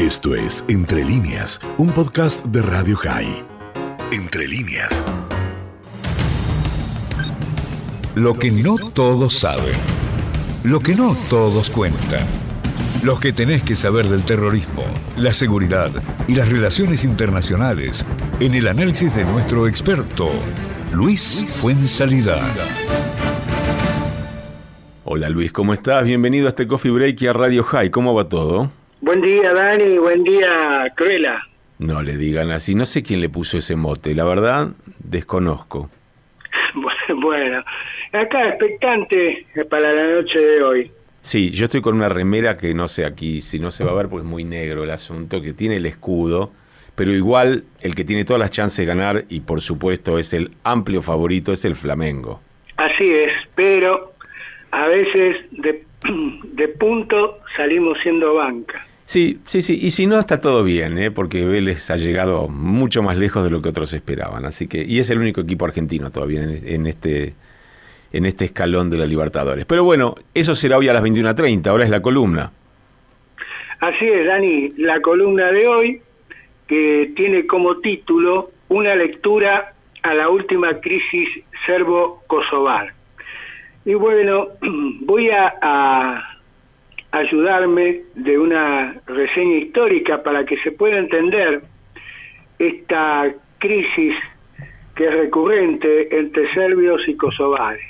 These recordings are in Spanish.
Esto es Entre líneas, un podcast de Radio High. Entre líneas. Lo que no todos saben. Lo que no todos cuentan. Lo que tenés que saber del terrorismo, la seguridad y las relaciones internacionales en el análisis de nuestro experto, Luis Fuensalida. Hola Luis, ¿cómo estás? Bienvenido a este Coffee Break y a Radio High. ¿Cómo va todo? Buen día, Dani. Buen día, Cruela. No le digan así. No sé quién le puso ese mote. La verdad, desconozco. Bueno, acá expectante para la noche de hoy. Sí, yo estoy con una remera que no sé aquí si no se va a ver porque es muy negro el asunto, que tiene el escudo, pero igual el que tiene todas las chances de ganar y por supuesto es el amplio favorito es el Flamengo. Así es, pero a veces de, de punto salimos siendo banca. Sí, sí, sí, y si no está todo bien, ¿eh? porque Vélez ha llegado mucho más lejos de lo que otros esperaban, así que y es el único equipo argentino todavía en este en este escalón de la Libertadores. Pero bueno, eso será hoy a las 21.30, ahora es la columna. Así es, Dani, la columna de hoy que tiene como título una lectura a la última crisis serbo-kosovar. Y bueno, voy a, ayudarme de una reseña histórica para que se pueda entender esta crisis que es recurrente entre serbios y kosovares.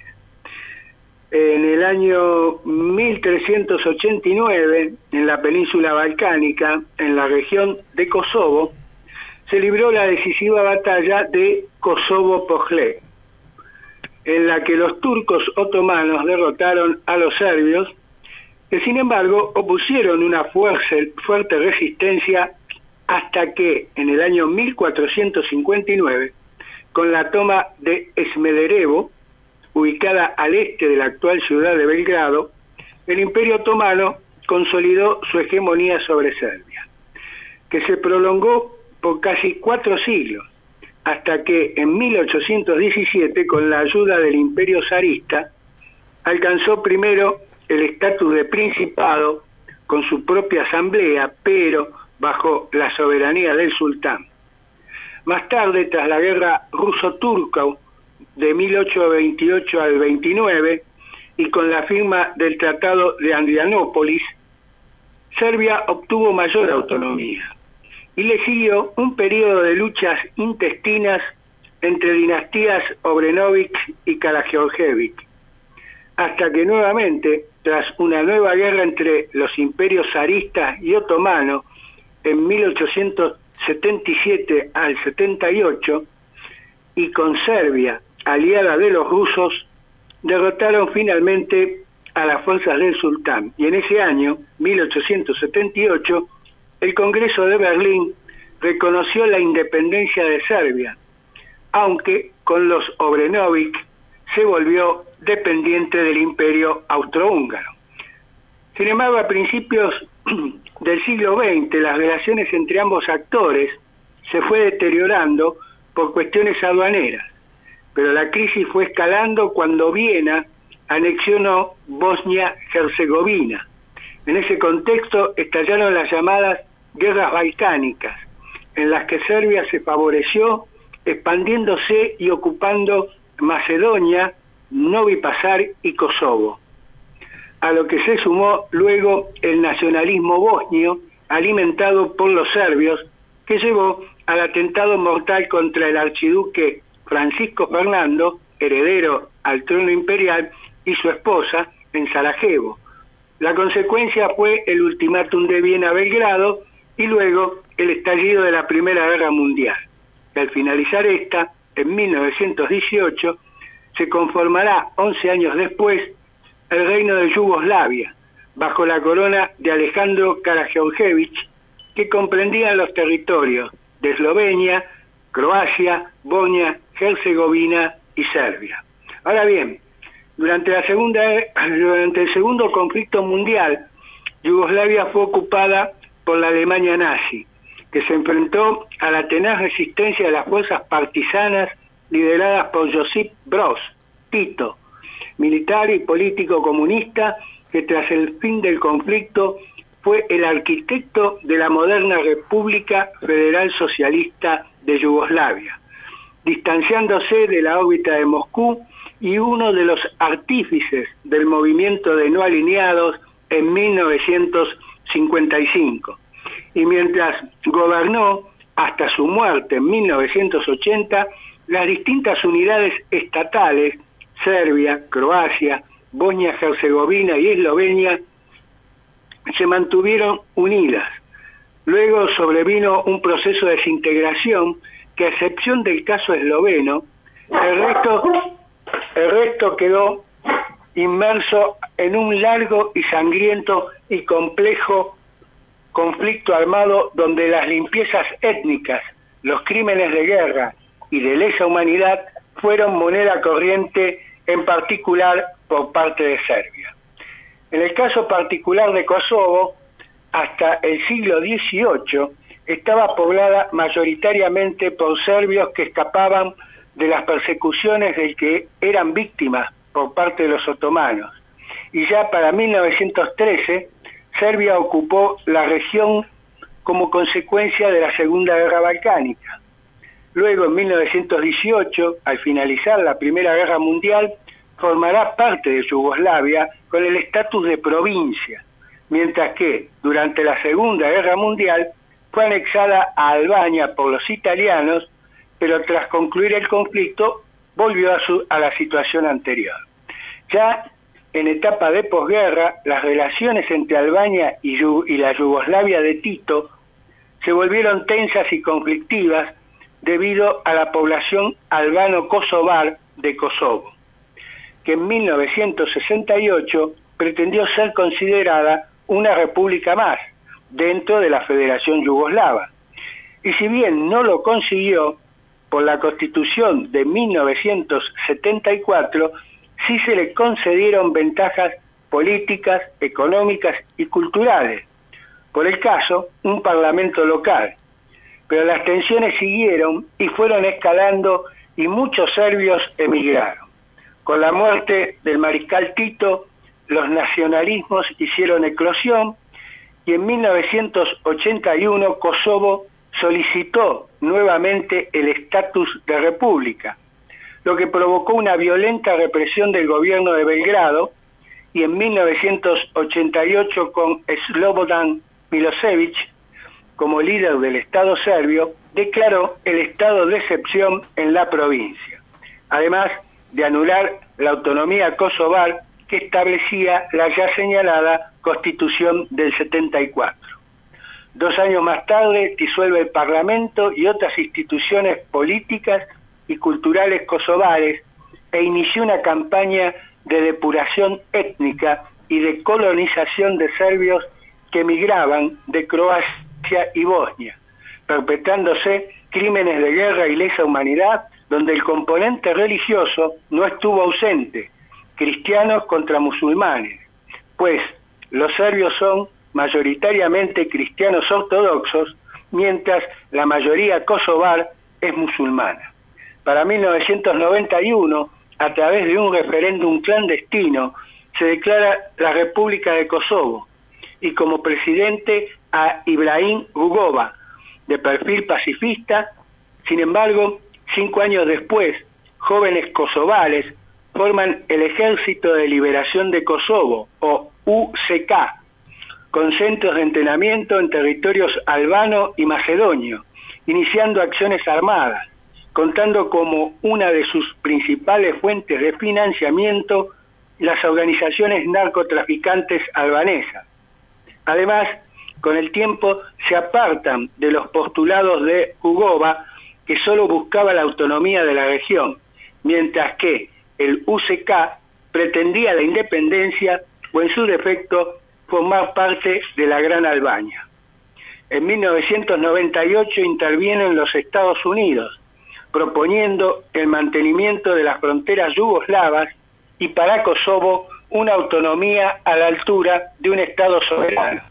En el año 1389, en la península balcánica, en la región de Kosovo, se libró la decisiva batalla de Kosovo-Pohle, en la que los turcos otomanos derrotaron a los serbios, que sin embargo opusieron una fuerte, resistencia hasta que en el año 1459, con la toma de Smederevo, ubicada al este de la actual ciudad de Belgrado, el Imperio Otomano consolidó su hegemonía sobre Serbia, que se prolongó por casi cuatro siglos, hasta que en 1817, con la ayuda del Imperio zarista, alcanzó primero el estatus de principado con su propia asamblea, pero bajo la soberanía del sultán. Más tarde, tras la guerra ruso-turca de 1828 al 29 y con la firma del Tratado de Andrianópolis, Serbia obtuvo mayor autonomía y le siguió un periodo de luchas intestinas entre dinastías Obrenovic y Karageorgievich, hasta que nuevamente, tras una nueva guerra entre los imperios zaristas y otomano en 1877 al 78, y con Serbia aliada de los rusos, derrotaron finalmente a las fuerzas del sultán. Y en ese año, 1878, el Congreso de Berlín reconoció la independencia de Serbia, aunque con los Obrenovic se volvió dependiente del imperio austrohúngaro. Sin embargo, a principios del siglo XX, las relaciones entre ambos actores se fue deteriorando por cuestiones aduaneras pero la crisis fue escalando cuando Viena anexionó Bosnia-Herzegovina. En ese contexto estallaron las llamadas guerras balcánicas, en las que Serbia se favoreció expandiéndose y ocupando Macedonia, Novi Pazar y Kosovo, a lo que se sumó luego el nacionalismo bosnio alimentado por los serbios, que llevó al atentado mortal contra el archiduque Francisco Fernando, heredero al trono imperial, y su esposa en Sarajevo. La consecuencia fue el ultimátum de Viena-Belgrado y luego el estallido de la Primera Guerra Mundial. Al finalizar esta, en 1918, se conformará 11 años después el reino de Yugoslavia, bajo la corona de Alejandro Karageorgievich, que comprendía los territorios de Eslovenia, Croacia, Bosnia, Herzegovina y Serbia. Ahora bien, durante, la segunda, durante el segundo conflicto mundial, Yugoslavia fue ocupada por la Alemania nazi, que se enfrentó a la tenaz resistencia de las fuerzas partisanas lideradas por Josip Broz, Tito, militar y político comunista que tras el fin del conflicto fue el arquitecto de la moderna República Federal Socialista de Yugoslavia, distanciándose de la órbita de Moscú y uno de los artífices del movimiento de no alineados en 1955. Y mientras gobernó hasta su muerte en 1980, las distintas unidades estatales, Serbia, Croacia, Bosnia-Herzegovina y Eslovenia, se mantuvieron unidas. Luego sobrevino un proceso de desintegración que a excepción del caso esloveno, el resto, el resto quedó inmerso en un largo y sangriento y complejo conflicto armado donde las limpiezas étnicas, los crímenes de guerra y de lesa humanidad fueron moneda corriente en particular por parte de Serbia. En el caso particular de Kosovo, hasta el siglo XVIII estaba poblada mayoritariamente por serbios que escapaban de las persecuciones del que eran víctimas por parte de los otomanos. Y ya para 1913, Serbia ocupó la región como consecuencia de la Segunda Guerra Balcánica. Luego, en 1918, al finalizar la Primera Guerra Mundial, formará parte de Yugoslavia con el estatus de provincia, mientras que durante la Segunda Guerra Mundial fue anexada a Albania por los italianos, pero tras concluir el conflicto volvió a, su, a la situación anterior. Ya en etapa de posguerra, las relaciones entre Albania y, la Yugoslavia de Tito se volvieron tensas y conflictivas debido a la población albano-kosovar de Kosovo, que en 1968 pretendió ser considerada una república más dentro de la Federación Yugoslava. Y si bien no lo consiguió, por la Constitución de 1974 sí se le concedieron ventajas políticas, económicas y culturales. Por el caso, un parlamento local. Pero las tensiones siguieron y fueron escalando y muchos serbios emigraron. Con la muerte del mariscal Tito, los nacionalismos hicieron eclosión y en 1981 Kosovo solicitó nuevamente el estatus de república lo que provocó una violenta represión del gobierno de Belgrado y en 1988 con Slobodan Milosevic como líder del Estado serbio, declaró el estado de excepción en la provincia, además de anular la autonomía kosovar que establecía la ya señalada Constitución del 74. Dos años más tarde disuelve el Parlamento y otras instituciones políticas y culturales kosovares e inició una campaña de depuración étnica y de colonización de serbios que emigraban de Croacia y Bosnia, perpetrándose crímenes de guerra y lesa humanidad donde el componente religioso no estuvo ausente, cristianos contra musulmanes, pues los serbios son mayoritariamente cristianos ortodoxos, mientras la mayoría kosovar es musulmana para 1991, a través de un referéndum clandestino, se declara la República de Kosovo y como presidente a Ibrahim Rugova, de perfil pacifista. Sin embargo, cinco años después, jóvenes kosovales forman el Ejército de Liberación de Kosovo, o UCK, con centros de entrenamiento en territorios albano y macedonio, iniciando acciones armadas contando como una de sus principales fuentes de financiamiento las organizaciones narcotraficantes albanesas. Además, con el tiempo se apartan de los postulados de Ugova, que solo buscaba la autonomía de la región, mientras que el UCK pretendía la independencia o en su defecto formar parte de la Gran Albania. En 1998 intervienen los Estados Unidos, proponiendo el mantenimiento de las fronteras yugoslavas y para Kosovo una autonomía a la altura de un Estado soberano.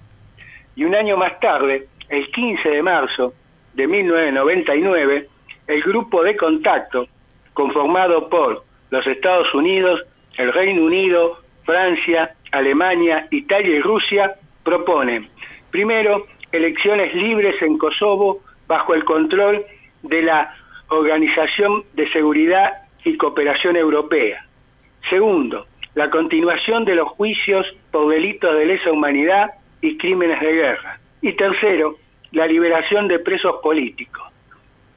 Y un año más tarde, el 15 de marzo de 1999, el grupo de contacto, conformado por los Estados Unidos, el Reino Unido, Francia, Alemania, Italia y Rusia, propone, primero, elecciones libres en Kosovo bajo el control de la Organización de Seguridad y Cooperación Europea. Segundo, la continuación de los juicios por delitos de lesa humanidad y crímenes de guerra. Y tercero, la liberación de presos políticos.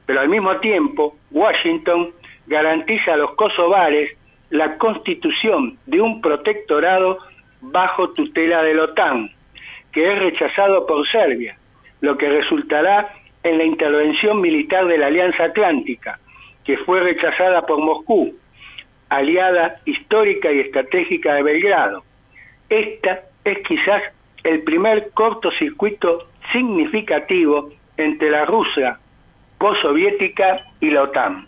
Pero al mismo tiempo, Washington garantiza a los kosovares la constitución de un protectorado bajo tutela de la OTAN, que es rechazado por Serbia, lo que resultará en la intervención militar de la Alianza Atlántica, que fue rechazada por Moscú, aliada histórica y estratégica de Belgrado. Esta es quizás el primer cortocircuito significativo entre la Rusia postsoviética y la OTAN.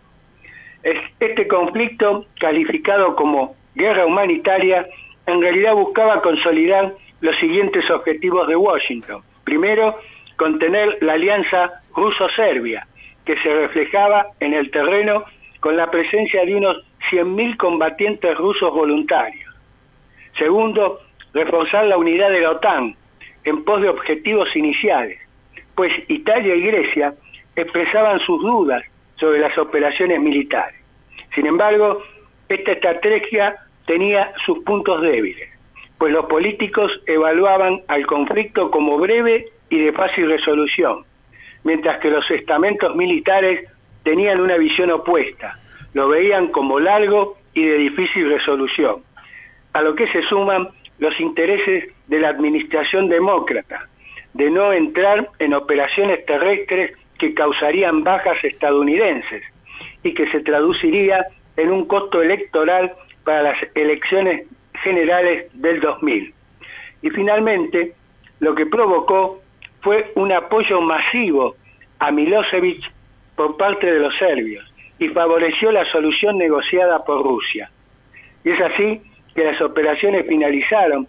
Este conflicto, calificado como guerra humanitaria, en realidad buscaba consolidar los siguientes objetivos de Washington. Primero, contener la alianza ruso-serbia, que se reflejaba en el terreno con la presencia de unos 100.000 combatientes rusos voluntarios. Segundo, reforzar la unidad de la OTAN en pos de objetivos iniciales, pues Italia y Grecia expresaban sus dudas sobre las operaciones militares. Sin embargo, esta estrategia tenía sus puntos débiles, pues los políticos evaluaban al conflicto como breve y de fácil resolución, mientras que los estamentos militares tenían una visión opuesta, lo veían como largo y de difícil resolución, a lo que se suman los intereses de la administración demócrata, de no entrar en operaciones terrestres que causarían bajas estadounidenses y que se traduciría en un costo electoral para las elecciones generales del 2000. Y finalmente, lo que provocó fue un apoyo masivo a Milosevic por parte de los serbios y favoreció la solución negociada por Rusia. Y es así que las operaciones finalizaron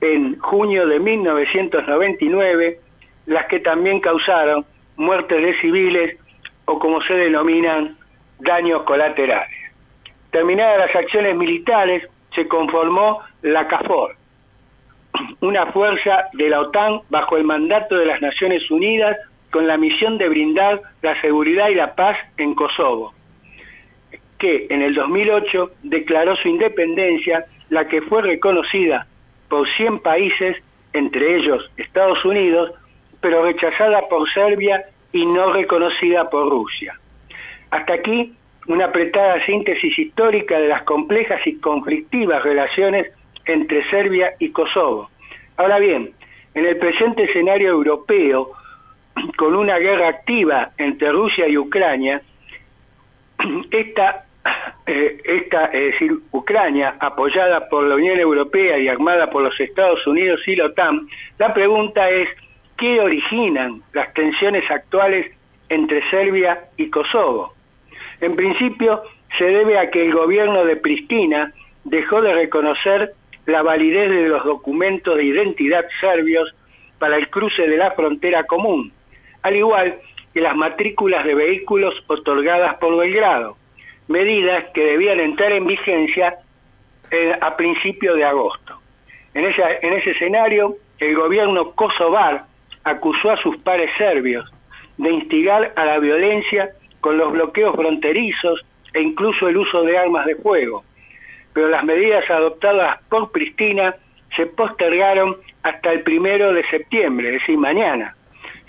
en junio de 1999, las que también causaron muertes de civiles o como se denominan daños colaterales. Terminadas las acciones militares, se conformó la CAFOR, una fuerza de la OTAN bajo el mandato de las Naciones Unidas con la misión de brindar la seguridad y la paz en Kosovo, que en el 2008 declaró su independencia, la que fue reconocida por 100 países, entre ellos Estados Unidos, pero rechazada por Serbia y no reconocida por Rusia. Hasta aquí una apretada síntesis histórica de las complejas y conflictivas relaciones entre Serbia y Kosovo. Ahora bien, en el presente escenario europeo, con una guerra activa entre Rusia y Ucrania, esta, eh, esta, es decir, Ucrania, apoyada por la Unión Europea y armada por los Estados Unidos y la OTAN, la pregunta es, ¿qué originan las tensiones actuales entre Serbia y Kosovo? En principio, se debe a que el gobierno de Pristina dejó de reconocer la validez de los documentos de identidad serbios para el cruce de la frontera común, al igual que las matrículas de vehículos otorgadas por Belgrado, medidas que debían entrar en vigencia eh, a principios de agosto. En, en ese escenario, el gobierno kosovar acusó a sus pares serbios de instigar a la violencia con los bloqueos fronterizos e incluso el uso de armas de fuego, pero las medidas adoptadas por Pristina se postergaron hasta el primero de septiembre, es decir, mañana,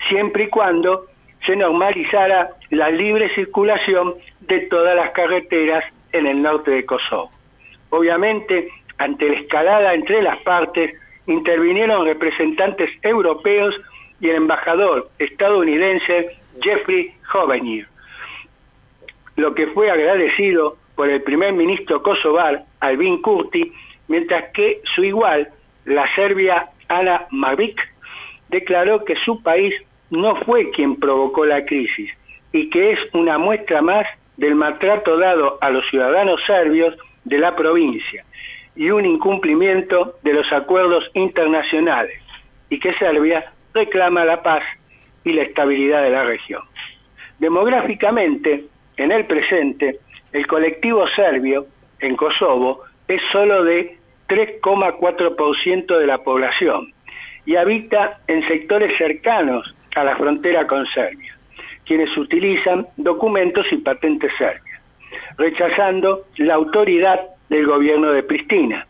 siempre y cuando se normalizara la libre circulación de todas las carreteras en el norte de Kosovo. Obviamente, ante la escalada entre las partes, intervinieron representantes europeos y el embajador estadounidense Jeffrey Hovenier, lo que fue agradecido por el primer ministro kosovar Albin Kurti, mientras que su igual, la serbia Ana Mavic, declaró que su país no fue quien provocó la crisis y que es una muestra más del maltrato dado a los ciudadanos serbios de la provincia y un incumplimiento de los acuerdos internacionales y que Serbia reclama la paz y la estabilidad de la región. Demográficamente, en el presente, el colectivo serbio en Kosovo es solo de 3,4% de la población y habita en sectores cercanos a la frontera con Serbia, quienes utilizan documentos y patentes serbias, rechazando la autoridad del gobierno de Pristina,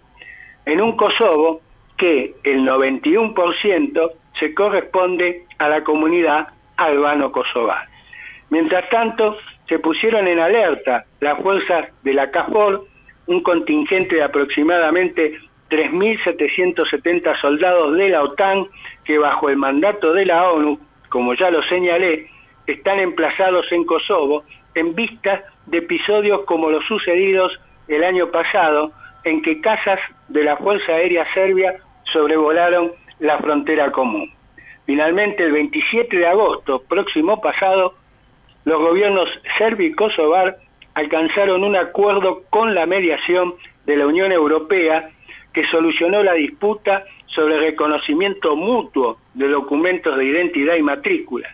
en un Kosovo que el 91% se corresponde a la comunidad albano-kosovar. Mientras tanto, se pusieron en alerta las fuerzas de la CAFOR, un contingente de aproximadamente 3.770 soldados de la OTAN que bajo el mandato de la ONU, como ya lo señalé, están emplazados en Kosovo en vista de episodios como los sucedidos el año pasado, en que casas de la Fuerza Aérea Serbia sobrevolaron la frontera común. Finalmente, el 27 de agosto próximo pasado, los gobiernos serbio y kosovar alcanzaron un acuerdo con la mediación de la Unión Europea que solucionó la disputa sobre el reconocimiento mutuo de documentos de identidad y matrícula,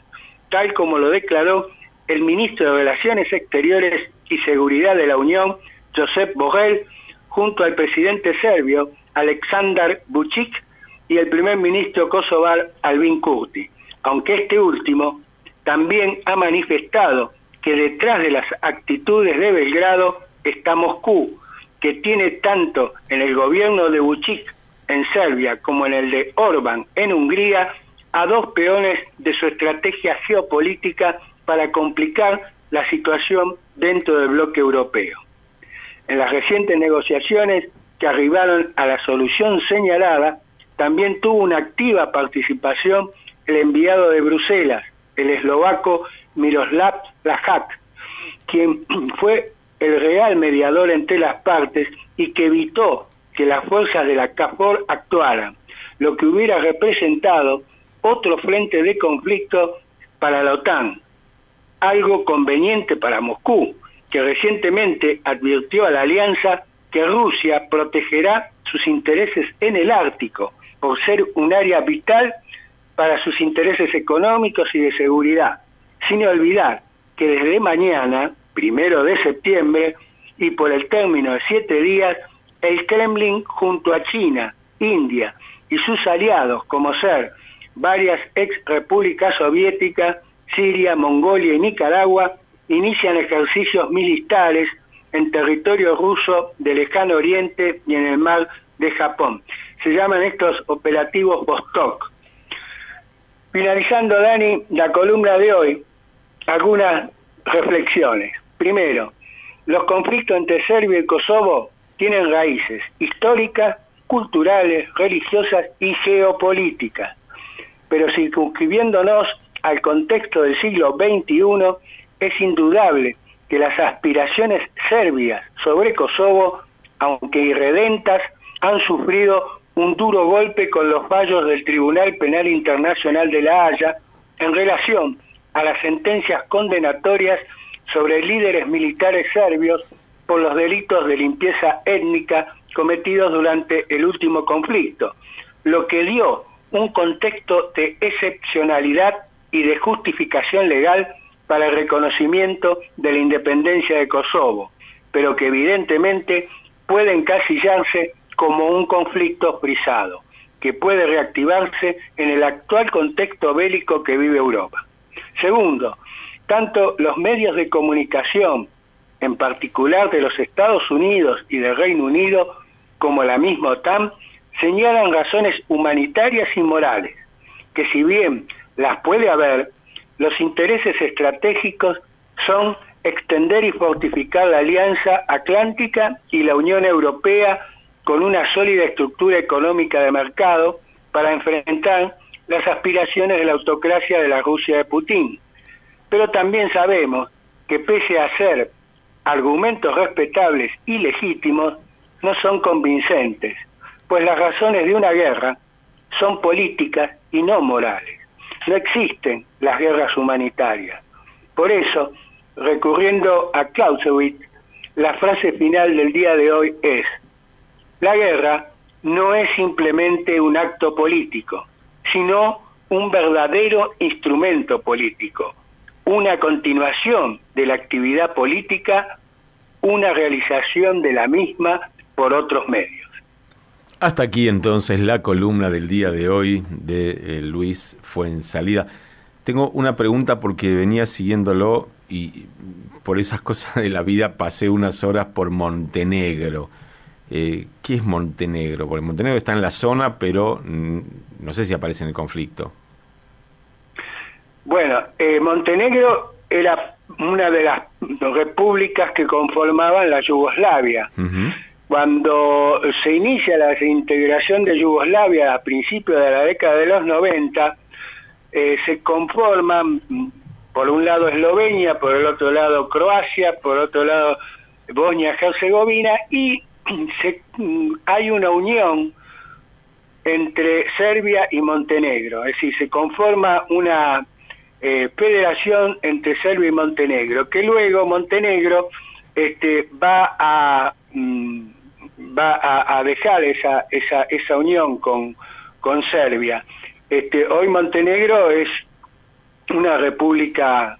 tal como lo declaró el ministro de Relaciones Exteriores y Seguridad de la Unión, Josep Borrell, junto al presidente serbio, Aleksandar Vučić, y el primer ministro kosovar, Albin Kurti, aunque este último también ha manifestado que detrás de las actitudes de Belgrado está Moscú, que tiene tanto en el gobierno de Vučić en Serbia como en el de Orbán en Hungría a dos peones de su estrategia geopolítica para complicar la situación dentro del bloque europeo. En las recientes negociaciones que arribaron a la solución señalada, también tuvo una activa participación el enviado de Bruselas, el eslovaco Miroslav Lajak, quien fue el real mediador entre las partes y que evitó que las fuerzas de la CAFOR actuaran, lo que hubiera representado otro frente de conflicto para la OTAN, algo conveniente para Moscú, que recientemente advirtió a la alianza que Rusia protegerá sus intereses en el Ártico por ser un área vital para sus intereses económicos y de seguridad, sin olvidar que desde mañana, primero de septiembre, y por el término de siete días, el Kremlin junto a China, India y sus aliados, como ser varias ex repúblicas soviéticas, Siria, Mongolia y Nicaragua, inician ejercicios militares en territorio ruso del lejano oriente y en el mar de Japón. Se llaman estos operativos Vostok. Finalizando, Dani, la columna de hoy, algunas reflexiones. Primero, los conflictos entre Serbia y Kosovo tienen raíces históricas, culturales, religiosas y geopolíticas. Pero circunscribiéndonos al contexto del siglo XXI, es indudable que las aspiraciones serbias sobre Kosovo, aunque irredentas, han sufrido un duro golpe con los fallos del Tribunal Penal Internacional de La Haya en relación a las sentencias condenatorias sobre líderes militares serbios por los delitos de limpieza étnica cometidos durante el último conflicto, lo que dio un contexto de excepcionalidad y de justificación legal para el reconocimiento de la independencia de Kosovo, pero que evidentemente puede encasillarse como un conflicto frisado, que puede reactivarse en el actual contexto bélico que vive Europa. Segundo, tanto los medios de comunicación, en particular de los Estados Unidos y del Reino Unido, como la misma OTAN, señalan razones humanitarias y morales, que si bien las puede haber, los intereses estratégicos son extender y fortificar la Alianza Atlántica y la Unión Europea con una sólida estructura económica de mercado para enfrentar las aspiraciones de la autocracia de la Rusia de Putin. Pero también sabemos que pese a ser argumentos respetables y legítimos, no son convincentes, pues las razones de una guerra son políticas y no morales. No existen las guerras humanitarias. Por eso, recurriendo a Clausewitz, la frase final del día de hoy es, la guerra no es simplemente un acto político, sino un verdadero instrumento político, una continuación de la actividad política, una realización de la misma por otros medios. Hasta aquí entonces la columna del día de hoy de eh, Luis Fuensalida. Tengo una pregunta porque venía siguiéndolo y por esas cosas de la vida pasé unas horas por Montenegro. Eh, ¿Qué es Montenegro? Porque Montenegro está en la zona, pero mm, no sé si aparece en el conflicto. Bueno, eh, Montenegro era una de las repúblicas que conformaban la Yugoslavia. Cuando se inicia la desintegración de Yugoslavia a principios de la década de los 90, eh, se conforman por un lado Eslovenia, por el otro lado Croacia, por otro lado Bosnia-Herzegovina y se, hay una unión entre Serbia y Montenegro, es decir, se conforma una eh, federación entre Serbia y Montenegro, que luego Montenegro este, va a mm, va a, dejar esa, esa, esa unión con, con Serbia. Este, hoy Montenegro es una república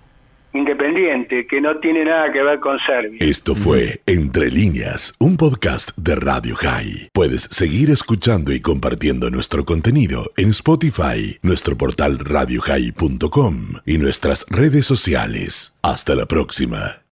independiente que no tiene nada que ver con Serbia. Esto fue Entre líneas, un podcast de Radio High. Puedes seguir escuchando y compartiendo nuestro contenido en Spotify, nuestro portal radiohigh.com y nuestras redes sociales. Hasta la próxima.